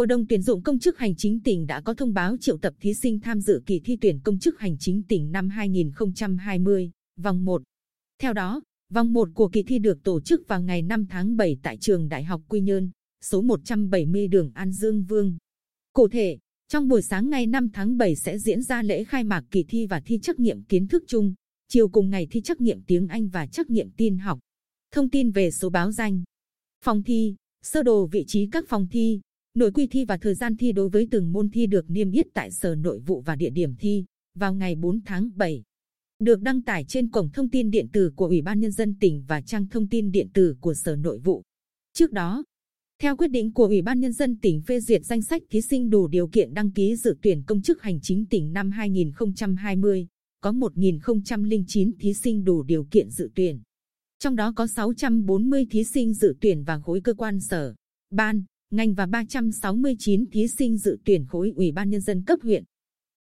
Cổ đông tuyển dụng công chức hành chính tỉnh đã có thông báo triệu tập thí sinh tham dự kỳ thi tuyển công chức hành chính tỉnh năm 2020, vòng 1. Theo đó, vòng 1 của kỳ thi được tổ chức vào ngày 5 tháng 7 tại trường Đại học Quy Nhơn, số 170 đường An Dương Vương. Cụ thể, trong buổi sáng ngày 5 tháng 7 sẽ diễn ra lễ khai mạc kỳ thi và thi trắc nghiệm kiến thức chung, chiều cùng ngày thi trắc nghiệm tiếng Anh và trắc nghiệm tin học. Thông tin về số báo danh, phòng thi, sơ đồ vị trí các phòng thi, nội quy thi và thời gian thi đối với từng môn thi được niêm yết tại Sở Nội vụ và địa điểm thi vào ngày 4 tháng 7. Được đăng tải trên cổng thông tin điện tử của Ủy ban Nhân dân tỉnh và trang thông tin điện tử của Sở Nội vụ. Trước đó, theo quyết định của Ủy ban Nhân dân tỉnh phê duyệt danh sách thí sinh đủ điều kiện đăng ký dự tuyển công chức hành chính tỉnh năm 2020, có 1.009 thí sinh đủ điều kiện dự tuyển. Trong đó có 640 thí sinh dự tuyển vào khối cơ quan sở, ban, ngành và 369 thí sinh dự tuyển khối Ủy ban Nhân dân cấp huyện.